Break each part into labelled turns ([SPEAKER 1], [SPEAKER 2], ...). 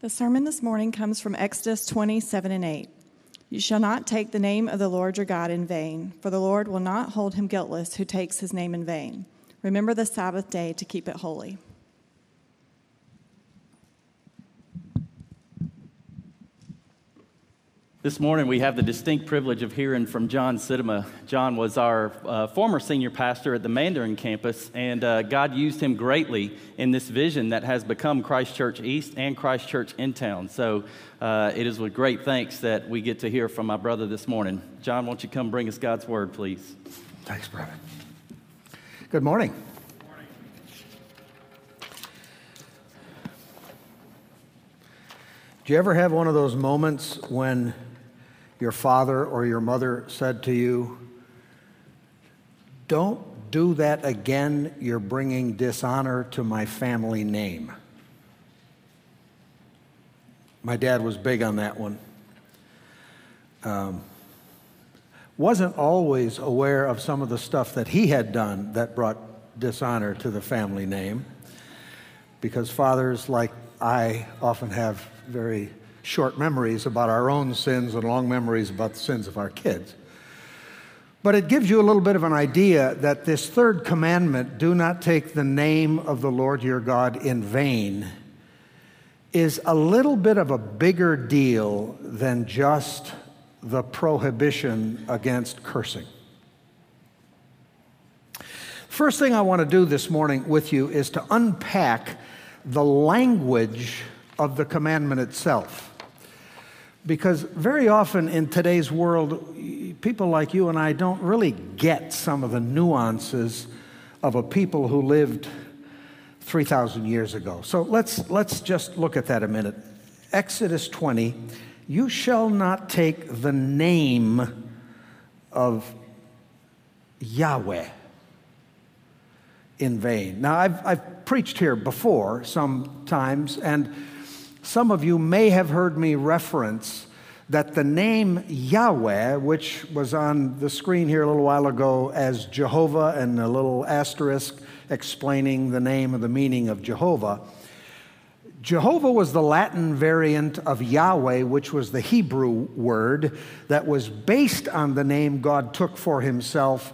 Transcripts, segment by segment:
[SPEAKER 1] The sermon this morning comes from Exodus 27 and 8. You shall not take the name of the Lord your God in vain, for the Lord will not hold him guiltless who takes his name in vain. Remember the Sabbath day to keep it holy.
[SPEAKER 2] This morning, we have the distinct privilege of hearing from John Sittema. John was our uh, former senior pastor at the Mandarin campus, and uh, God used him greatly in this vision that has become Christ Church East and Christ Church in town. So uh, it is with great thanks that we get to hear from my brother this morning. John, won't you come bring us God's word, please?
[SPEAKER 3] Thanks, brother. Good morning. Do you ever have one of those moments when your father or your mother said to you, Don't do that again, you're bringing dishonor to my family name. My dad was big on that one. Um, wasn't always aware of some of the stuff that he had done that brought dishonor to the family name because fathers like I often have very short memories about our own sins and long memories about the sins of our kids. But it gives you a little bit of an idea that this third commandment, do not take the name of the Lord your God in vain, is a little bit of a bigger deal than just the prohibition against cursing. First thing I want to do this morning with you is to unpack the language of the commandment itself. Because very often in today's world, people like you and I don't really get some of the nuances of a people who lived 3,000 years ago. So let's, let's just look at that a minute. Exodus 20 You shall not take the name of Yahweh in vain. Now, I've, I've preached here before sometimes, and some of you may have heard me reference that the name Yahweh, which was on the screen here a little while ago as Jehovah and a little asterisk explaining the name or the meaning of Jehovah, Jehovah was the Latin variant of Yahweh, which was the Hebrew word that was based on the name God took for himself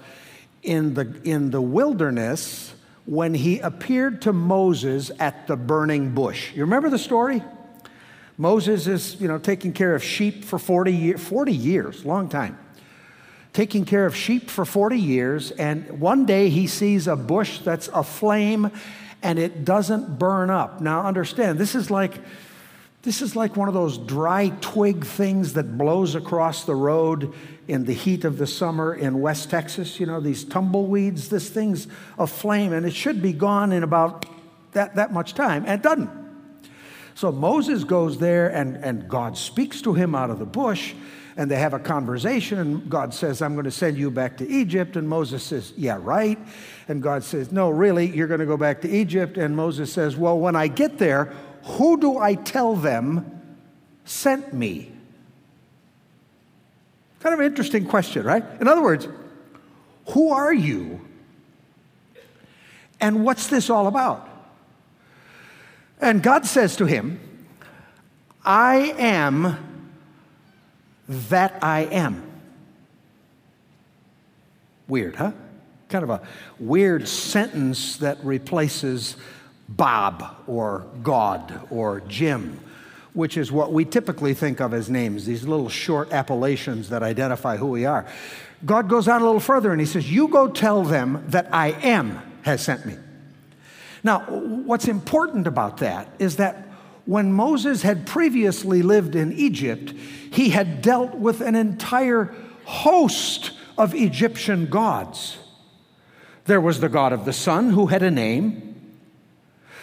[SPEAKER 3] in the, in the wilderness when he appeared to Moses at the burning bush. You remember the story? Moses is, you know, taking care of sheep for 40, year, 40 years, long time. Taking care of sheep for 40 years, and one day he sees a bush that's aflame and it doesn't burn up. Now understand, this is like this is like one of those dry twig things that blows across the road in the heat of the summer in West Texas. You know, these tumbleweeds, this thing's aflame, and it should be gone in about that, that much time, and it doesn't. So Moses goes there and, and God speaks to him out of the bush and they have a conversation and God says, I'm going to send you back to Egypt. And Moses says, Yeah, right. And God says, No, really, you're going to go back to Egypt. And Moses says, Well, when I get there, who do I tell them sent me? Kind of an interesting question, right? In other words, who are you? And what's this all about? And God says to him, I am that I am. Weird, huh? Kind of a weird sentence that replaces Bob or God or Jim, which is what we typically think of as names, these little short appellations that identify who we are. God goes on a little further and he says, You go tell them that I am has sent me. Now, what's important about that is that when Moses had previously lived in Egypt, he had dealt with an entire host of Egyptian gods. There was the god of the sun who had a name.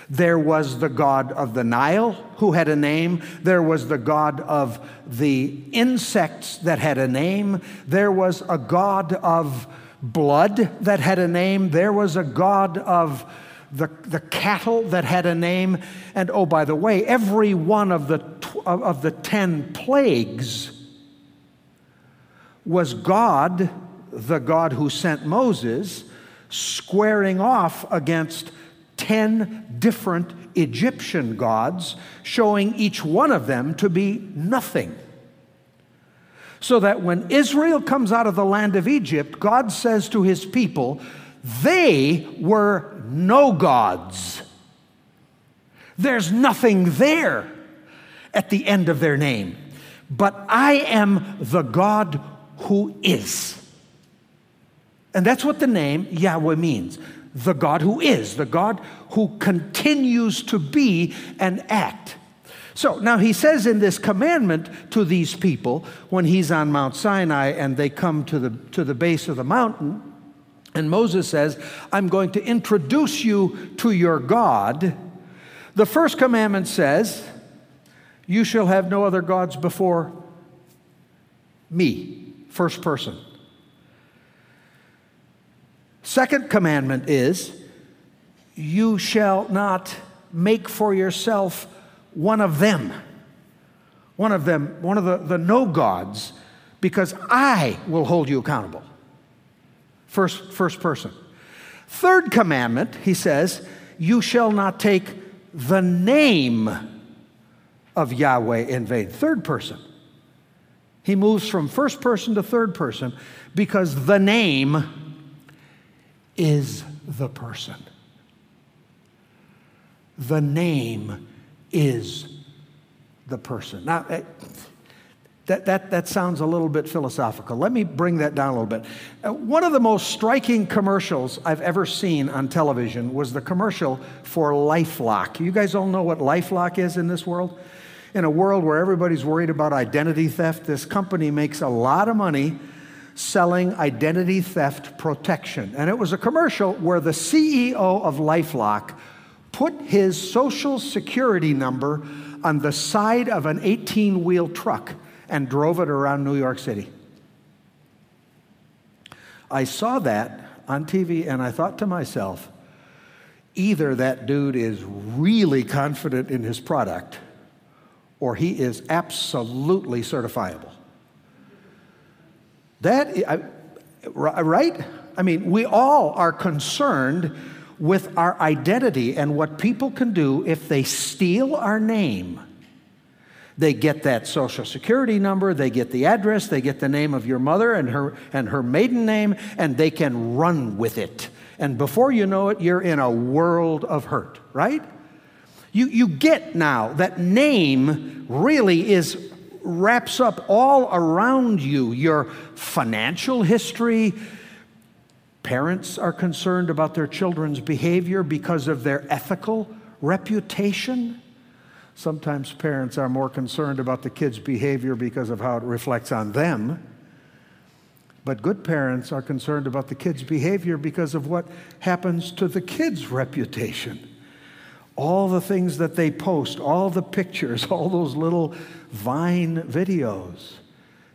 [SPEAKER 3] There was the god of the Nile who had a name. There was the god of the insects that had a name. There was a god of blood that had a name. There was a god of the, the cattle that had a name. And oh, by the way, every one of the, of the ten plagues was God, the God who sent Moses, squaring off against 10 different Egyptian gods, showing each one of them to be nothing. So that when Israel comes out of the land of Egypt, God says to his people, they were no gods. There's nothing there at the end of their name. But I am the God who is. And that's what the name Yahweh means the God who is, the God who continues to be and act. So now he says in this commandment to these people when he's on Mount Sinai and they come to the, to the base of the mountain, and Moses says, I'm going to introduce you to your God. The first commandment says, You shall have no other gods before me, first person. Second commandment is, You shall not make for yourself one of them, one of them, one of the, the no gods, because I will hold you accountable. First, first person. Third commandment, he says, You shall not take the name of Yahweh in vain. Third person. He moves from first person to third person because the name is the person. The name is the person. Now, eh, that, that, that sounds a little bit philosophical. Let me bring that down a little bit. Uh, one of the most striking commercials I've ever seen on television was the commercial for Lifelock. You guys all know what Lifelock is in this world? In a world where everybody's worried about identity theft, this company makes a lot of money selling identity theft protection. And it was a commercial where the CEO of Lifelock put his social security number on the side of an 18 wheel truck and drove it around New York City. I saw that on TV and I thought to myself, either that dude is really confident in his product or he is absolutely certifiable. That, right? I mean, we all are concerned with our identity and what people can do if they steal our name they get that social security number, they get the address, they get the name of your mother and her, and her maiden name, and they can run with it. And before you know it, you're in a world of hurt, right? You, you get now that name really is wraps up all around you your financial history. Parents are concerned about their children's behavior because of their ethical reputation. Sometimes parents are more concerned about the kid's behavior because of how it reflects on them. But good parents are concerned about the kid's behavior because of what happens to the kid's reputation. All the things that they post, all the pictures, all those little Vine videos,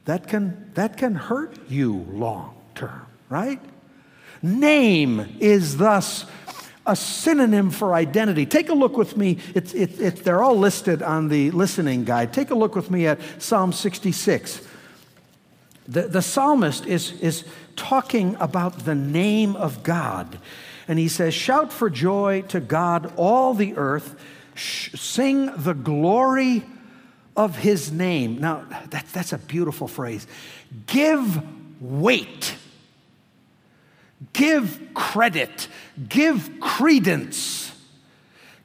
[SPEAKER 3] that can, that can hurt you long term, right? Name is thus a synonym for identity. Take a look with me. It's, it, it, they're all listed on the listening guide. Take a look with me at Psalm 66. The, the psalmist is, is talking about the name of God. And he says, Shout for joy to God, all the earth. Sh- sing the glory of his name. Now, that, that's a beautiful phrase. Give weight give credit, give credence,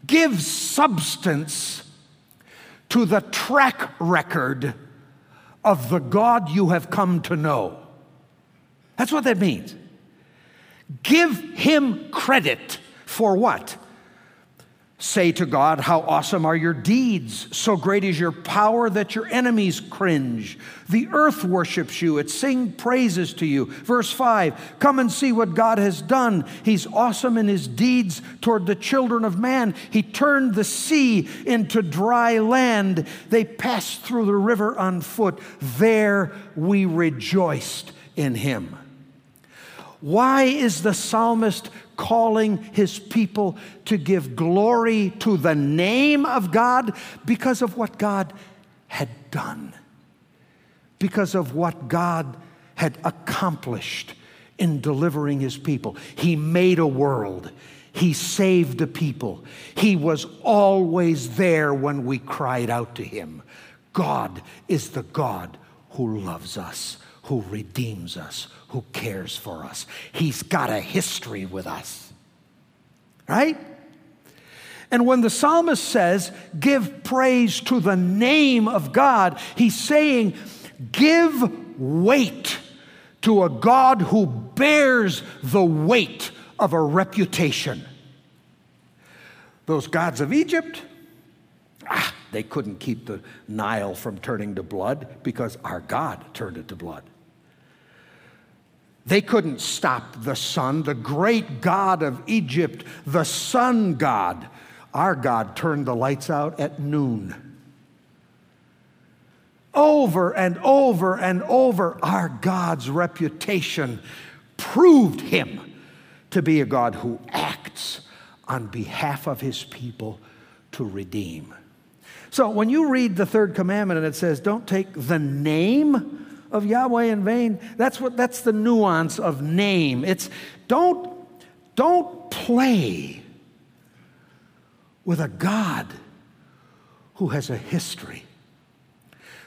[SPEAKER 3] give substance to the track record of the God you have come to know. That's what that means. Give him credit for what? Say to God, How awesome are your deeds! So great is your power that your enemies cringe. The earth worships you, it sings praises to you. Verse 5 Come and see what God has done. He's awesome in his deeds toward the children of man. He turned the sea into dry land. They passed through the river on foot. There we rejoiced in him. Why is the psalmist calling his people to give glory to the name of God because of what God had done, because of what God had accomplished in delivering his people. He made a world, He saved the people. He was always there when we cried out to Him. God is the God who loves us, who redeems us, who cares for us. He's got a history with us. Right? And when the psalmist says, give praise to the name of God, he's saying, give weight to a God who bears the weight of a reputation. Those gods of Egypt, ah, they couldn't keep the Nile from turning to blood because our God turned it to blood. They couldn't stop the sun, the great God of Egypt, the sun god. Our God turned the lights out at noon. Over and over and over, our God's reputation proved him to be a God who acts on behalf of his people to redeem. So when you read the third commandment and it says, don't take the name of Yahweh in vain, that's what that's the nuance of name. It's don't don't play with a God who has a history.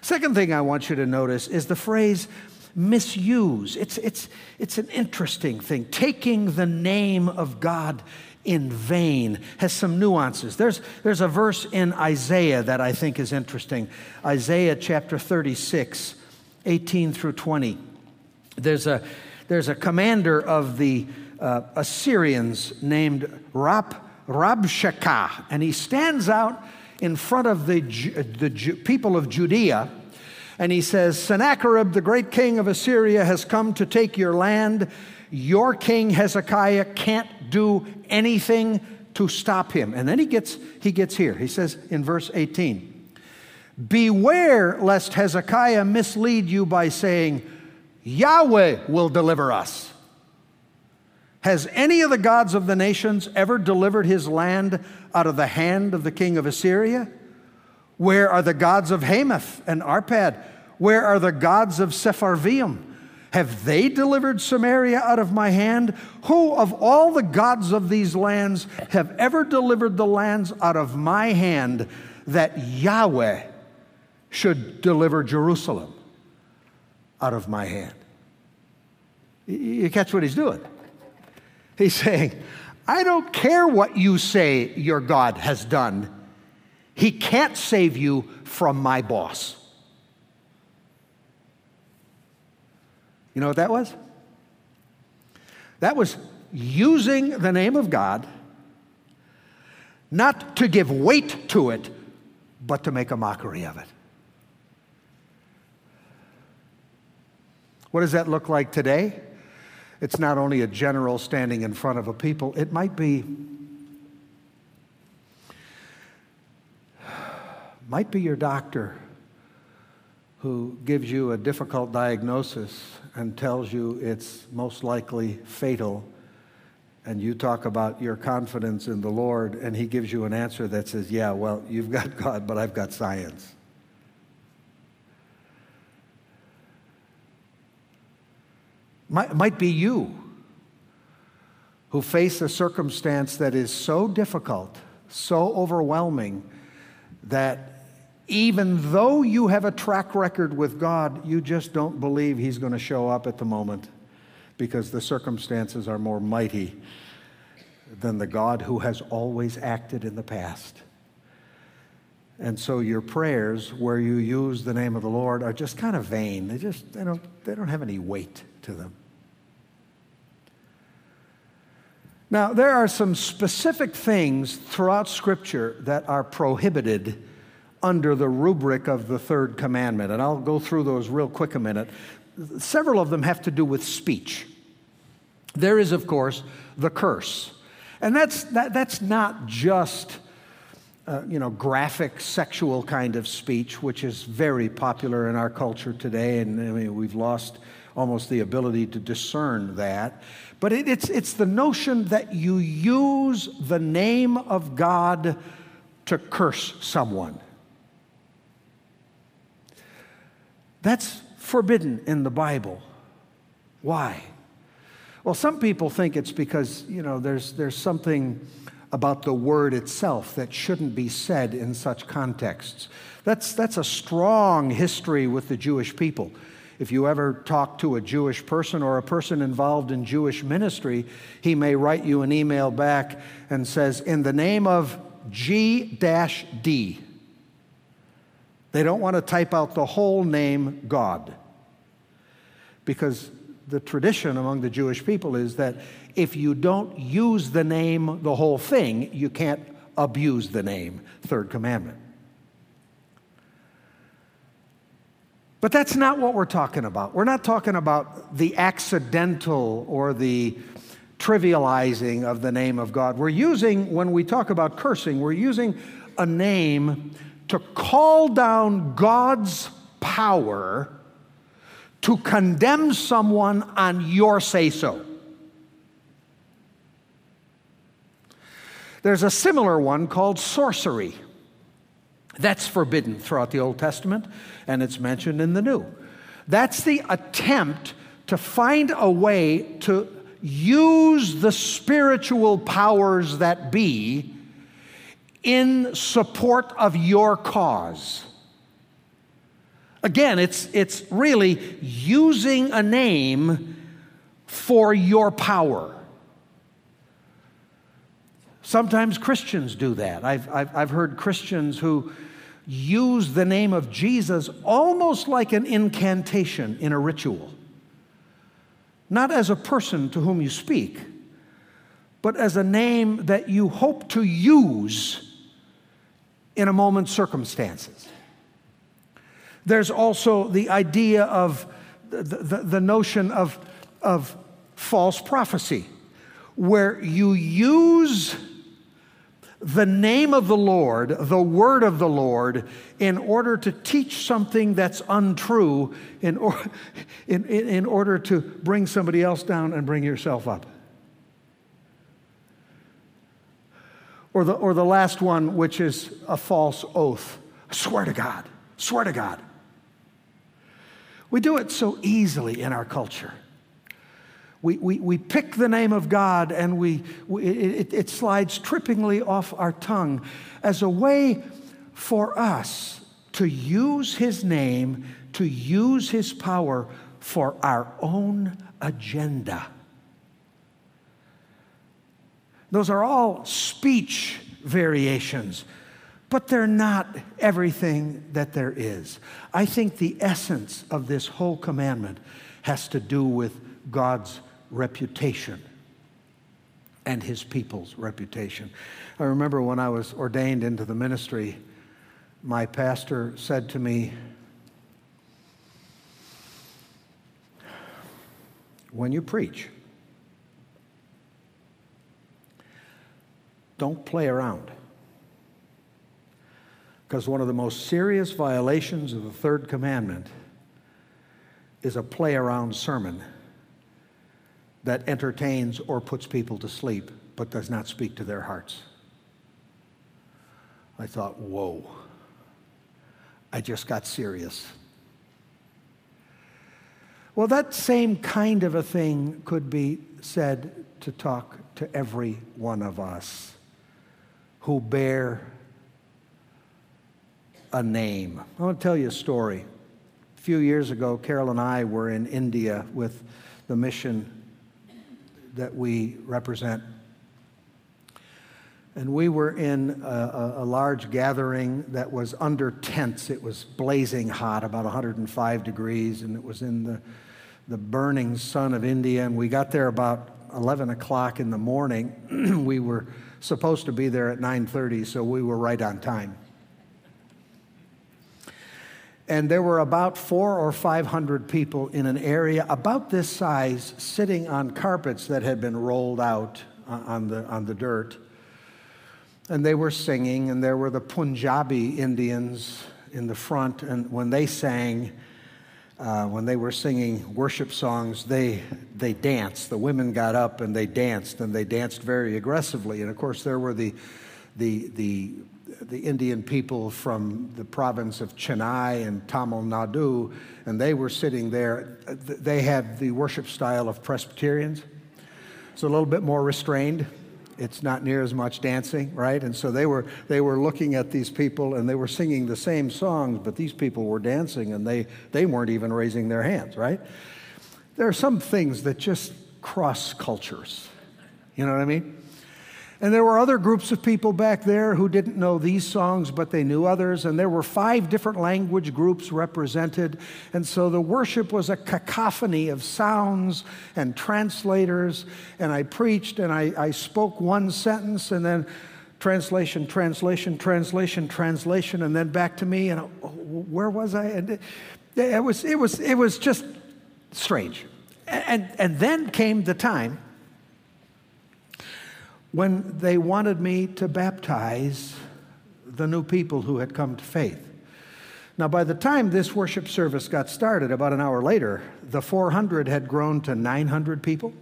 [SPEAKER 3] Second thing I want you to notice is the phrase misuse. It's, it's, it's an interesting thing. Taking the name of God in vain has some nuances. There's, there's a verse in Isaiah that I think is interesting Isaiah chapter 36, 18 through 20. There's a, there's a commander of the uh, Assyrians named Rap, Rabshakeh, and he stands out in front of the, the people of Judea and he says, Sennacherib, the great king of Assyria, has come to take your land. Your king Hezekiah can't do anything to stop him. And then he gets, he gets here. He says in verse 18, Beware lest Hezekiah mislead you by saying, Yahweh will deliver us. Has any of the gods of the nations ever delivered his land out of the hand of the king of Assyria? Where are the gods of Hamath and Arpad? Where are the gods of Sepharvaim? Have they delivered Samaria out of my hand? Who of all the gods of these lands have ever delivered the lands out of my hand that Yahweh should deliver Jerusalem out of my hand? You catch what he's doing? He's saying, I don't care what you say your God has done. He can't save you from my boss. You know what that was? That was using the name of God not to give weight to it, but to make a mockery of it. What does that look like today? It's not only a general standing in front of a people, it might be might be your doctor who gives you a difficult diagnosis and tells you it's most likely fatal, and you talk about your confidence in the Lord, and He gives you an answer that says, Yeah, well, you've got God, but I've got science. Might, might be you who face a circumstance that is so difficult, so overwhelming, that even though you have a track record with God, you just don't believe He's going to show up at the moment because the circumstances are more mighty than the God who has always acted in the past. And so your prayers, where you use the name of the Lord, are just kind of vain. They just they don't, they don't have any weight to them. Now, there are some specific things throughout Scripture that are prohibited under the rubric of the third commandment. And I'll go through those real quick a minute. Several of them have to do with speech. There is, of course, the curse. And that's, that, that's not just, uh, you know, graphic sexual kind of speech, which is very popular in our culture today. And I mean, we've lost almost the ability to discern that. But it, it's, it's the notion that you use the name of God to curse someone. That's forbidden in the Bible. Why? Well, some people think it's because, you know, there's, there's something about the word itself that shouldn't be said in such contexts. That's, that's a strong history with the Jewish people. If you ever talk to a Jewish person or a person involved in Jewish ministry, he may write you an email back and says, In the name of G D. They don't want to type out the whole name God. Because the tradition among the Jewish people is that if you don't use the name, the whole thing, you can't abuse the name. Third commandment. But that's not what we're talking about. We're not talking about the accidental or the trivializing of the name of God. We're using, when we talk about cursing, we're using a name to call down God's power to condemn someone on your say so. There's a similar one called sorcery. That's forbidden throughout the Old Testament, and it's mentioned in the New. That's the attempt to find a way to use the spiritual powers that be in support of your cause. Again, it's, it's really using a name for your power. Sometimes Christians do that. I've, I've, I've heard Christians who use the name of Jesus almost like an incantation in a ritual. Not as a person to whom you speak, but as a name that you hope to use in a moment's circumstances. There's also the idea of the, the, the notion of, of false prophecy, where you use the name of the Lord, the word of the Lord, in order to teach something that's untrue, in, or, in, in order to bring somebody else down and bring yourself up. Or the, or the last one, which is a false oath. swear to God, swear to God. We do it so easily in our culture we, we, we pick the name of God and we, we it, it slides trippingly off our tongue as a way for us to use His name, to use His power for our own agenda. Those are all speech variations, but they're not everything that there is. I think the essence of this whole commandment has to do with God's reputation and his people's reputation. I remember when I was ordained into the ministry, my pastor said to me, When you preach, don't play around. Because one of the most serious violations of the third commandment is a play around sermon that entertains or puts people to sleep, but does not speak to their hearts. I thought, whoa, I just got serious. Well, that same kind of a thing could be said to talk to every one of us who bear a name. I want to tell you a story. A few years ago, Carol and I were in India with the mission that we represent. And we were in a, a, large gathering that was under tents. It was blazing hot, about 105 degrees, and it was in the, the burning sun of India. And we got there about 11 o'clock in the morning. we were supposed to be there at 9:30, so we were right on time and there were about four or five hundred people in an area about this size sitting on carpets that had been rolled out on the, on the dirt. And they were singing, and there were the Punjabi Indians in the front. And when they sang, uh, when they were singing worship songs, they, they danced. The women got up and they danced, and they danced very aggressively. And of course, there were the, the, the the Indian people from the province of Chennai and Tamil Nadu, and they were sitting there. They had the worship style of Presbyterians. It's a little bit more restrained. It's not near as much dancing, right? And so they were, they were looking at these people and they were singing the same songs, but these people were dancing and they, they weren't even raising their hands, right? There are some things that just cross cultures. You know what I mean? And there were other groups of people back there who didn't know these songs, but they knew others. And there were five different language groups represented. And so the worship was a cacophony of sounds and translators. And I preached and I, I spoke one sentence and then translation, translation, translation, translation, and then back to me. And oh, where was I? And it, it was, it, was, it was just strange. And, and then came the time when they wanted me to baptize the new people who had come to faith. Now, by the time this worship service got started, about an hour later, the 400 had grown to 900 people.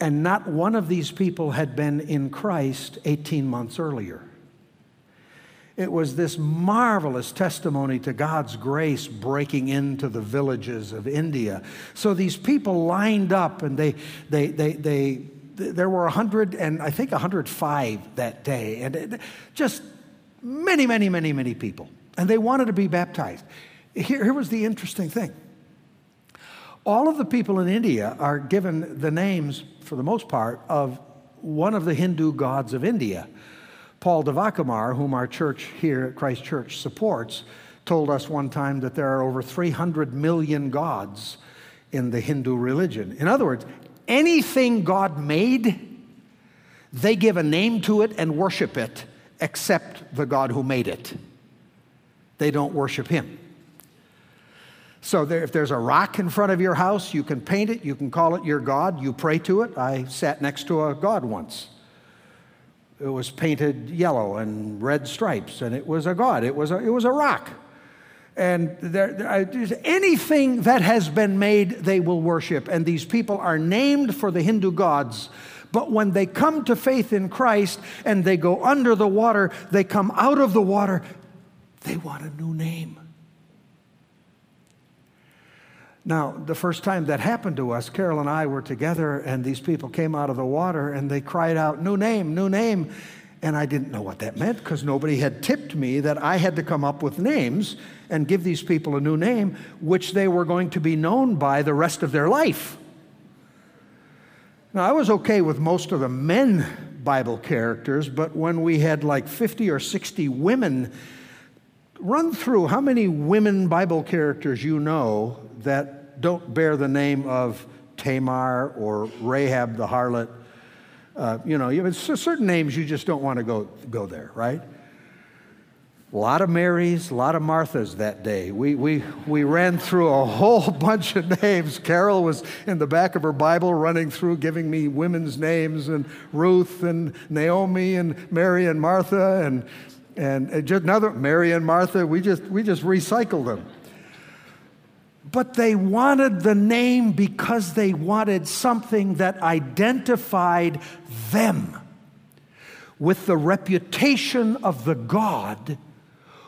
[SPEAKER 3] And not one of these people had been in Christ 18 months earlier. It was this marvelous testimony to God's grace breaking into the villages of India. So these people lined up and they, they, they, they there were 100 and I think 105 that day, and just many, many, many, many people. And they wanted to be baptized. Here, here was the interesting thing all of the people in India are given the names, for the most part, of one of the Hindu gods of India. Paul Devacumar, whom our church here at Christ Church supports, told us one time that there are over 300 million gods in the Hindu religion. In other words, anything God made, they give a name to it and worship it, except the God who made it. They don't worship Him. So there, if there's a rock in front of your house, you can paint it, you can call it your God, you pray to it. I sat next to a God once. It was painted yellow and red stripes, and it was a God. It was a, it was a rock. And there, there, anything that has been made, they will worship. And these people are named for the Hindu gods. But when they come to faith in Christ and they go under the water, they come out of the water, they want a new name. Now, the first time that happened to us, Carol and I were together, and these people came out of the water and they cried out, New name, new name. And I didn't know what that meant because nobody had tipped me that I had to come up with names and give these people a new name, which they were going to be known by the rest of their life. Now, I was okay with most of the men Bible characters, but when we had like 50 or 60 women, run through how many women Bible characters you know that don't bear the name of Tamar or Rahab the harlot uh, you know, have certain names you just don't want to go, go there, right? A lot of Marys, a lot of Marthas that day. We, we, we ran through a whole bunch of names. Carol was in the back of her Bible running through, giving me women's names, and Ruth and Naomi and Mary and Martha, and, and just another Mary and Martha. We just, we just recycled them. But they wanted the name because they wanted something that identified them with the reputation of the God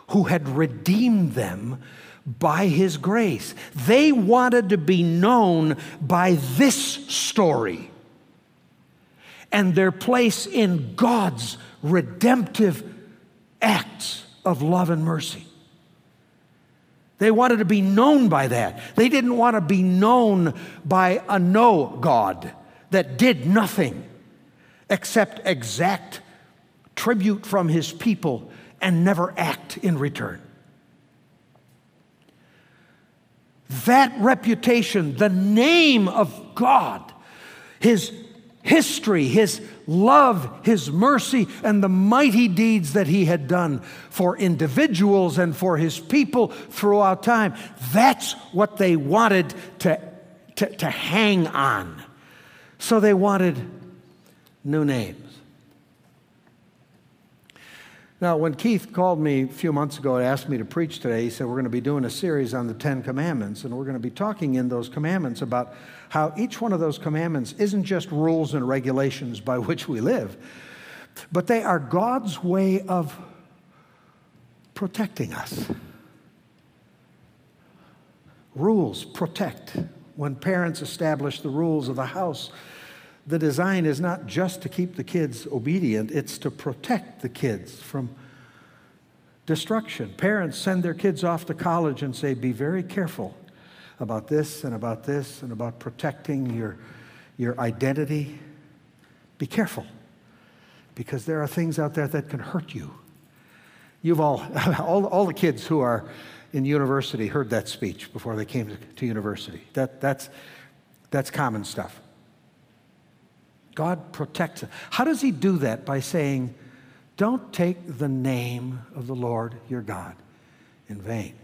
[SPEAKER 3] who had redeemed them by his grace. They wanted to be known by this story and their place in God's redemptive acts of love and mercy. They wanted to be known by that. They didn't want to be known by a no God that did nothing except exact tribute from his people and never act in return. That reputation, the name of God, his history, his love, his mercy, and the mighty deeds that he had done for individuals and for his people throughout time. That's what they wanted to, to, to hang on. So they wanted new names. Now, when Keith called me a few months ago and asked me to preach today, he said, We're going to be doing a series on the Ten Commandments, and we're going to be talking in those commandments about how each one of those commandments isn't just rules and regulations by which we live, but they are God's way of protecting us. Rules protect. When parents establish the rules of the house, the design is not just to keep the kids obedient, it's to protect the kids from destruction. Parents send their kids off to college and say, Be very careful about this and about this and about protecting your, your identity. Be careful because there are things out there that can hurt you. You've all, all, all the kids who are in university heard that speech before they came to, university. That, that's, that's common stuff. God protects us. How does He do that? By saying, Don't take the name of the Lord your God in vain.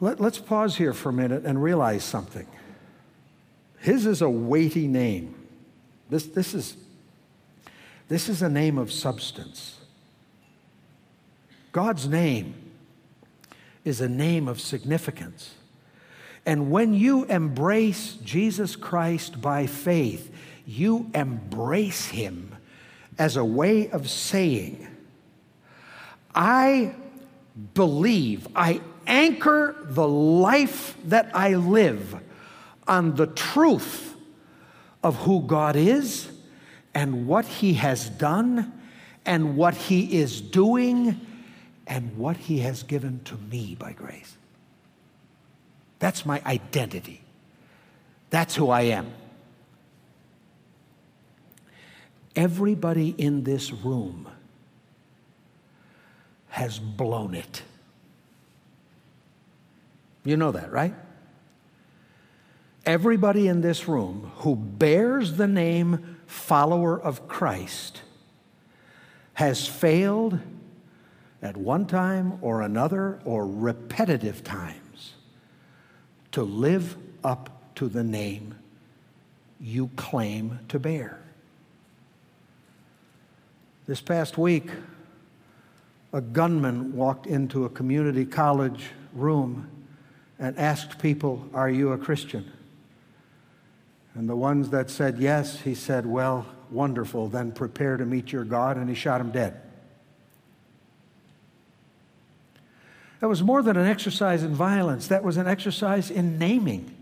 [SPEAKER 3] Let, us pause here for a minute and realize something. His is a weighty name. This, this, is, this is a name of substance. God's name is a name of significance. And when you embrace Jesus Christ by faith, you embrace him as a way of saying, I believe, I anchor the life that I live on the truth of who God is and what he has done and what he is doing and what he has given to me by grace. That's my identity. That's who I am. Everybody in this room has blown it. You know that, right? Everybody in this room who bears the name follower of Christ has failed at one time or another or repetitive times to live up to the name you claim to bear. This past week, a gunman walked into a community college room and asked people, Are you a Christian? And the ones that said yes, he said, Well, wonderful, then prepare to meet your God, and he shot him dead. That was more than an exercise in violence, that was an exercise in naming.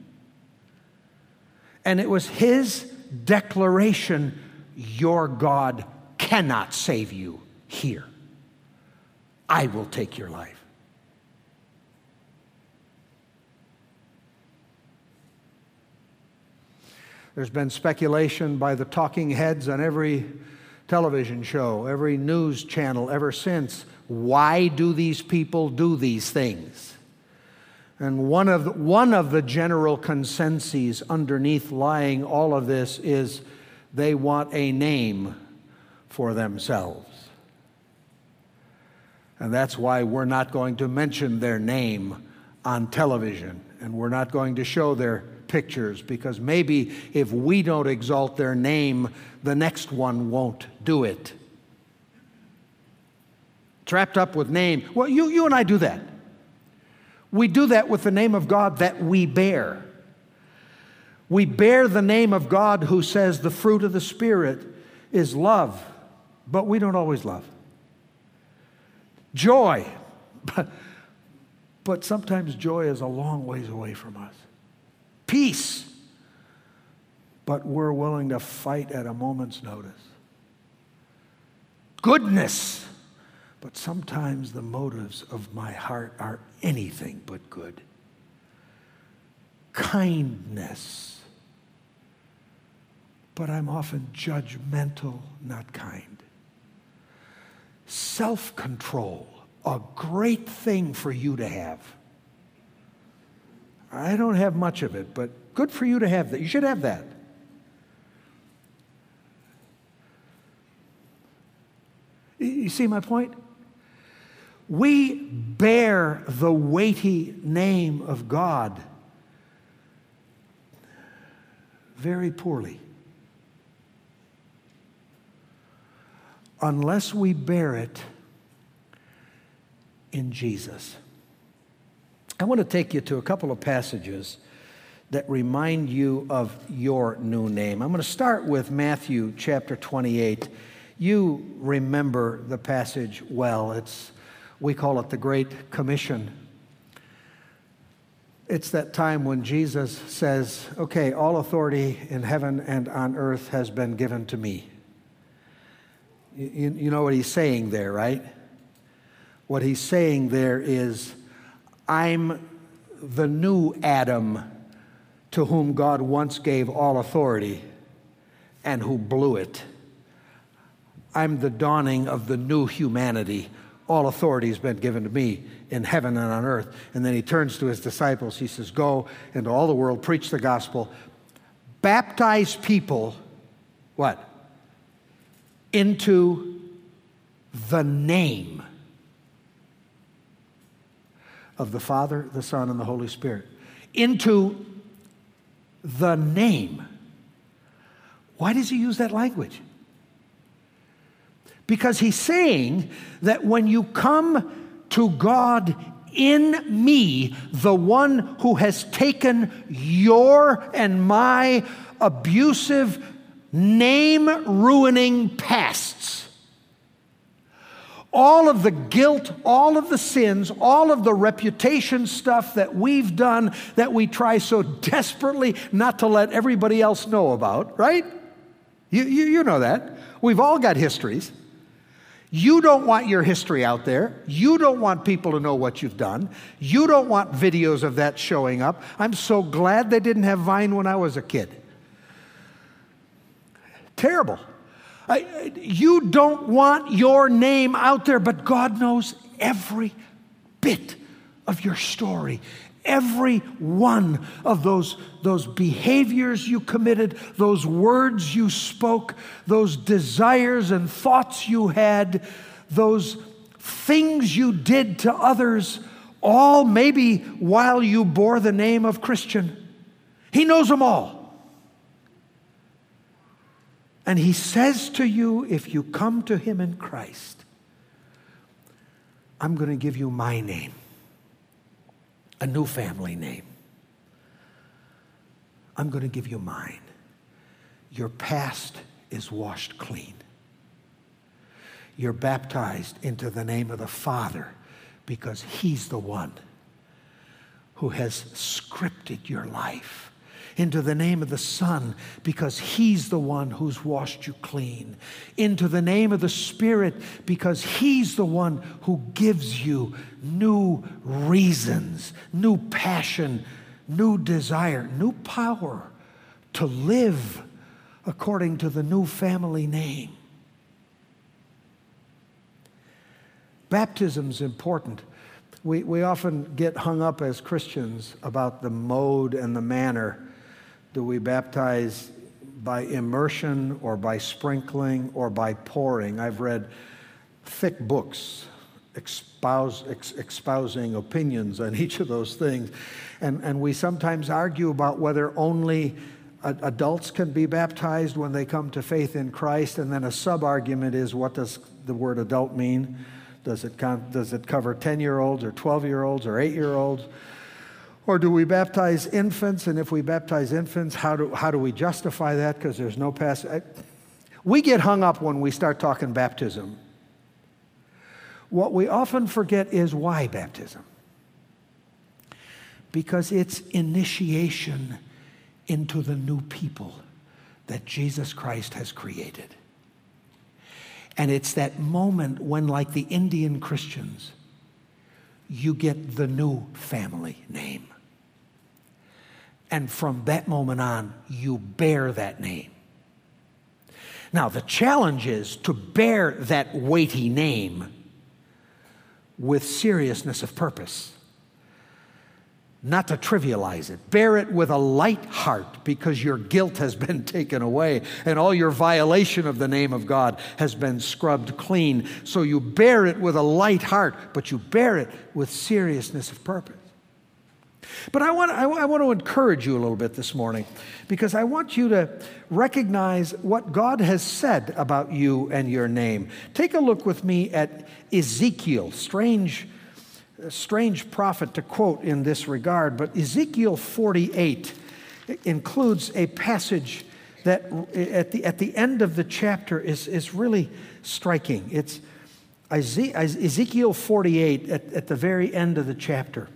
[SPEAKER 3] And it was his declaration Your God cannot save you here. I will take your life. There's been speculation by the talking heads on every television show, every news channel ever since. Why do these people do these things? And one of, the, one of the general consensus underneath lying all of this is they want a name for themselves. And that's why we're not going to mention their name on television, and we're not going to show their pictures because maybe if we don't exalt their name, the next one won't do it. Trapped up with name. Well, you, you and I do that. We do that with the name of God that we bear. We bear the name of God who says the fruit of the Spirit is love, but we don't always love. Joy, but, but sometimes joy is a long ways away from us peace, but we're willing to fight at a moment's notice. Goodness, but sometimes the motives of my heart are anything but good. Kindness, but I'm often judgmental, not kind. Self control, a great thing for you to have. I don't have much of it, but good for you to have that. You should have that. You see my point? We bear the weighty name of God very poorly. Unless we bear it in Jesus. I want to take you to a couple of passages that remind you of your new name. I'm going to start with Matthew chapter 28. You remember the passage well. It's we call it the Great Commission. It's that time when Jesus says, Okay, all authority in heaven and on earth has been given to me. You, you know what he's saying there, right? What he's saying there is, I'm the new Adam to whom God once gave all authority and who blew it. I'm the dawning of the new humanity. All authority has been given to me in heaven and on earth. And then he turns to his disciples. He says, Go into all the world, preach the gospel, baptize people, what? Into the name of the Father, the Son, and the Holy Spirit. Into the name. Why does he use that language? Because he's saying that when you come to God in me, the one who has taken your and my abusive, name ruining pasts, all of the guilt, all of the sins, all of the reputation stuff that we've done that we try so desperately not to let everybody else know about, right? You, you, you know that. We've all got histories. You don't want your history out there. You don't want people to know what you've done. You don't want videos of that showing up. I'm so glad they didn't have Vine when I was a kid. Terrible. You don't want your name out there, but God knows every bit of your story. Every one of those, those behaviors you committed, those words you spoke, those desires and thoughts you had, those things you did to others, all maybe while you bore the name of Christian. He knows them all. And he says to you, if you come to him in Christ, I'm going to give you my name, a new family name. I'm going to give you mine. Your past is washed clean. You're baptized into the name of the Father because He's the one who has scripted your life into the name of the Son, because He's the one who's washed you clean, into the name of the Spirit, because He's the one who gives you new reasons, new passion, new desire, new power to live according to the new family name. Baptism's important. We, we often get hung up as Christians about the mode and the manner do we baptize by immersion or by sprinkling or by pouring? I've read thick books espouse, ex, espousing opinions on each of those things. And, and we sometimes argue about whether only adults can be baptized when they come to faith in Christ. And then a sub argument is what does the word adult mean? Does it, does it cover 10 year olds or 12 year olds or 8 year olds? Or do we baptize infants? And if we baptize infants, how do, how do we justify that? Because there's no pass. We get hung up when we start talking baptism. What we often forget is why baptism? Because it's initiation into the new people that Jesus Christ has created. And it's that moment when, like the Indian Christians, you get the new family name. And from that moment on, you bear that name. Now, the challenge is to bear that weighty name with seriousness of purpose, not to trivialize it. Bear it with a light heart because your guilt has been taken away and all your violation of the name of God has been scrubbed clean. So you bear it with a light heart, but you bear it with seriousness of purpose. But I want, I, I want to encourage you a little bit this morning because I want you to recognize what God has said about you and your name. Take a look with me at Ezekiel, strange, strange prophet to quote in this regard, but Ezekiel 48 includes a passage that at the, at the end of the chapter is, is really striking. It's Ezekiel 48 at, at the very end of the chapter.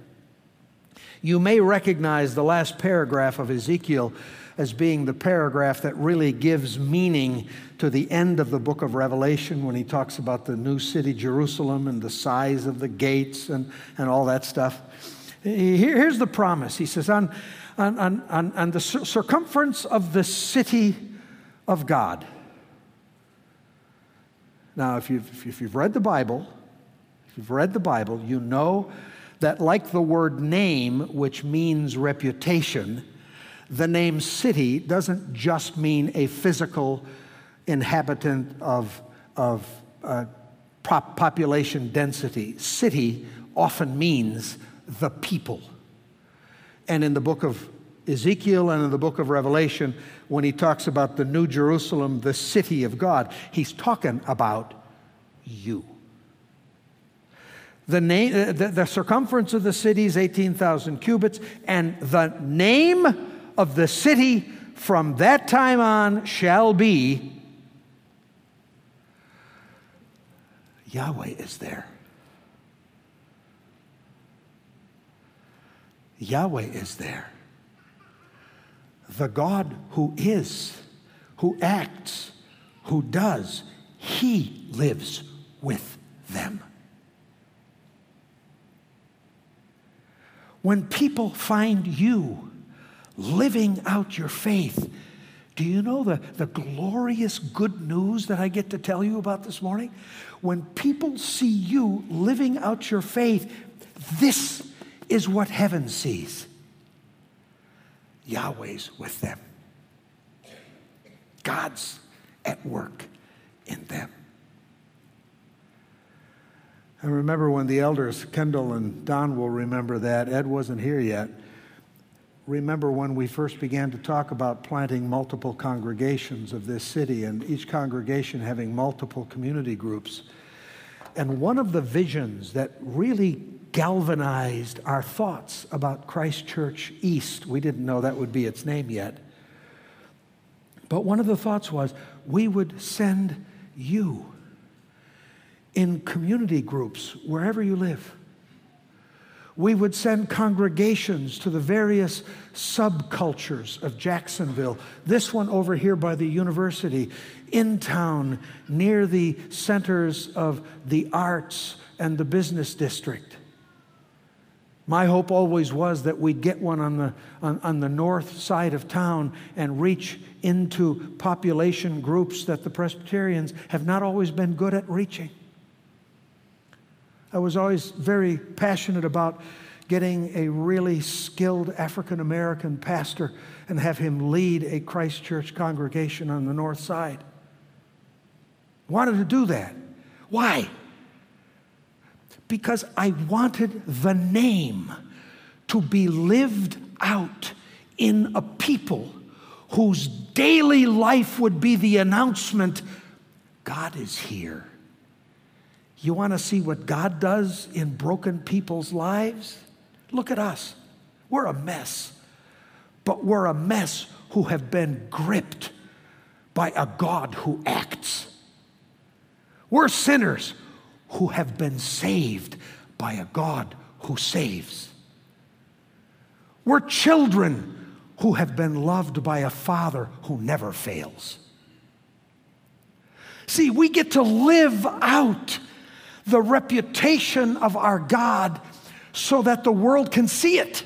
[SPEAKER 3] You may recognize the last paragraph of Ezekiel as being the paragraph that really gives meaning to the end of the book of Revelation when he talks about the new city, Jerusalem, and the size of the gates and, and all that stuff. Here's the promise He says, on, on, on, on the circumference of the city of God. Now, if you've, if you've read the Bible, if you've read the Bible, you know that, like the word name, which means reputation, the name city doesn't just mean a physical inhabitant of, of uh, pop population density. City often means the people. And in the book of Ezekiel and in the book of Revelation, when he talks about the New Jerusalem, the city of God, he's talking about you. The, name, uh, the, the circumference of the city is 18,000 cubits, and the name of the city from that time on shall be Yahweh is there. Yahweh is there. The God who is, who acts, who does, He lives with them. When people find you living out your faith, do you know the, the glorious good news that I get to tell you about this morning? When people see you living out your faith, this is what heaven sees Yahweh's with them, God's at work in them. I remember when the elders, Kendall and Don will remember that. Ed wasn't here yet. Remember when we first began to talk about planting multiple congregations of this city and each congregation having multiple community groups. And one of the visions that really galvanized our thoughts about Christ Church East. We didn't know that would be its name yet. But one of the thoughts was we would send you in community groups wherever you live. We would send congregations to the various subcultures of Jacksonville. This one over here by the university, in town, near the centers of the arts and the business district. My hope always was that we'd get one on the, on, on, the north side of town and reach into population groups that the Presbyterians have not always been good at reaching. I was always very passionate about getting a really skilled African American pastor and have him lead a Christ Church congregation on the north side. Wanted to do that. Why? because I wanted the name to be lived out in a people whose daily life would be the announcement God is here. You want to see what God does in broken people's lives? Look at us. We're a mess, but we're a mess who have been gripped by a God who acts. We're sinners who have been saved by a God who saves. We're children who have been loved by a Father who never fails. See, we get to live out the reputation of our God so that the world can see it.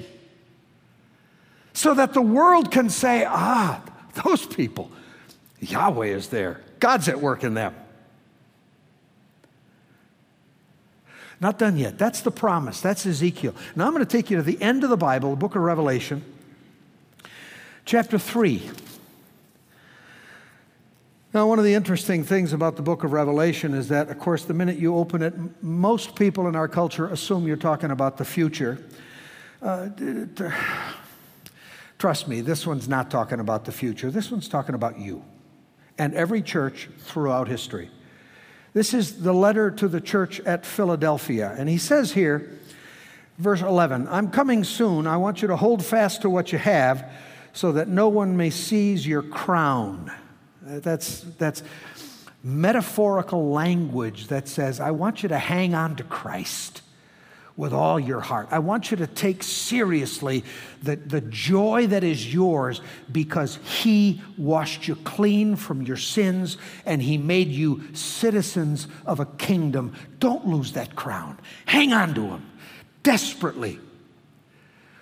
[SPEAKER 3] So that the world can say, ah, those people, Yahweh is there, God's at work in them. Not done yet. That's the promise. That's Ezekiel. Now I'm going to take you to the end of the Bible, the book of Revelation, chapter 3. Now, one of the interesting things about the book of Revelation is that, of course, the minute you open it, most people in our culture assume you're talking about the future. Uh, trust me, this one's not talking about the future. This one's talking about you and every church throughout history. This is the letter to the church at Philadelphia. And he says here, verse 11, I'm coming soon. I want you to hold fast to what you have so that no one may seize your crown. Uh, that's, that's metaphorical language that says, I want you to hang on to Christ. with all your heart. I want you to take seriously the, the joy that is yours because He washed you clean from your sins and He made you citizens of a kingdom. Don't lose that crown. Hang on to Him desperately.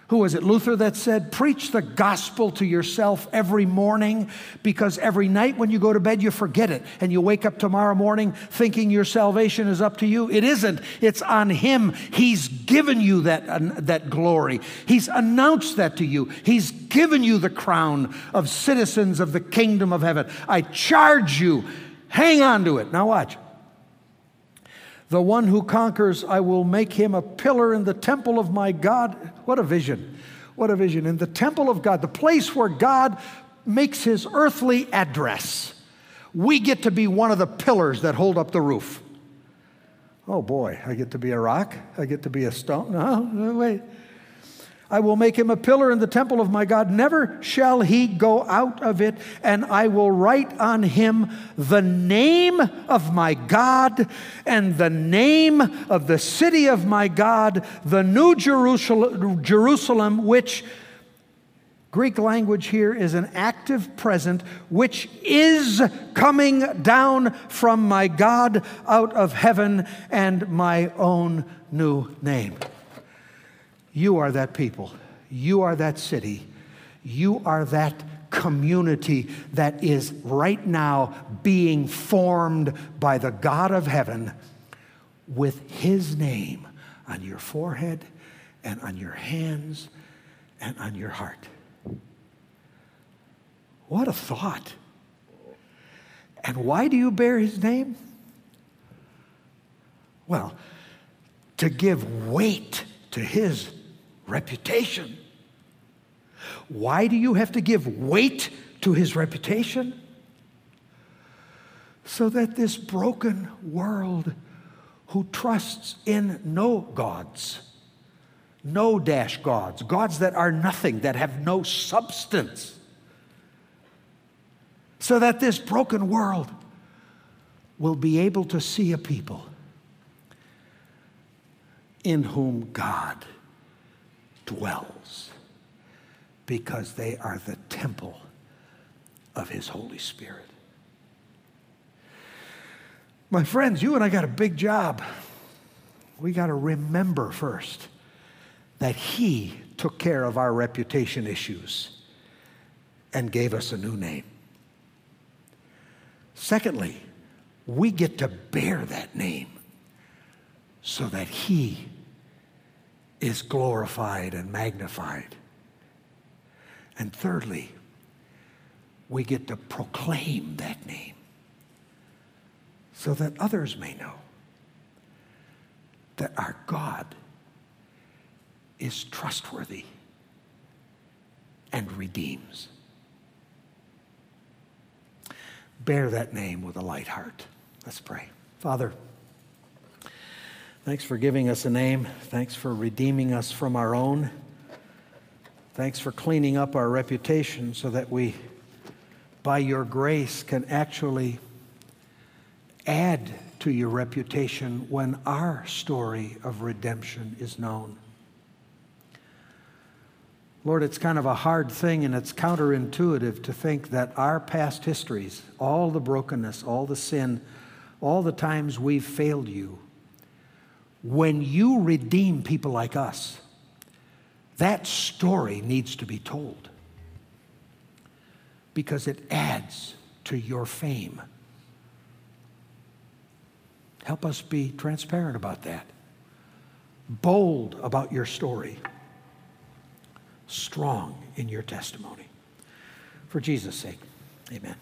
[SPEAKER 3] Who was it, Luther, that said, Preach the gospel to yourself every morning because every night when you go to bed, you forget it and you wake up tomorrow morning thinking your salvation is up to you. It isn't, it's on Him. He's given you that, uh, that glory, He's announced that to you. He's given you the crown of citizens of the kingdom of heaven. I charge you, hang on to it. Now, watch. The one who conquers, I will make him a pillar in the temple of my God. What a vision! What a vision. In the temple of God, the place where God makes his earthly address, we get to be one of the pillars that hold up the roof. Oh boy, I get to be a rock. I get to be a stone. No, wait. I will make him a pillar in the temple of my God. Never shall he go out of it. And I will write on him the name of my God and the name of the city of my God, the new Jerusalem, which Greek language here is an active present, which is coming down from my God out of heaven and my own new name. You are that people. You are that city. You are that community that is right now being formed by the God of heaven with His name on your forehead and on your hands and on your heart. What a thought. And why do you bear His name? Well, to give weight to His reputation. Why do you have to give weight to his reputation? So that this broken world who trusts in no gods, no dash gods, gods that are nothing, that have no substance, so that this broken world will be able to see a people in whom God dwells because they are the temple of His Holy Spirit. My friends, you and I got a big job. We got to remember first that He took care of our reputation issues and gave us a new name. Secondly, we get to bear that name so that He is glorified and magnified. And thirdly, we get to proclaim that name so that others may know that our God is trustworthy and redeems. Bear that name with a light heart. Let's pray. Father, Thanks for giving us a name. Thanks for redeeming us from our own. Thanks for cleaning up our reputation so that we, by your grace, can actually add to your reputation when our story of redemption is known. Lord, it's kind of a hard thing and it's counterintuitive to think that our past histories, all the brokenness, all the sin, all the times we've failed you, when you redeem people like us, that story needs to be told because it adds to your fame. Help us be transparent about that, bold about your story, strong in your testimony. For Jesus' sake, amen.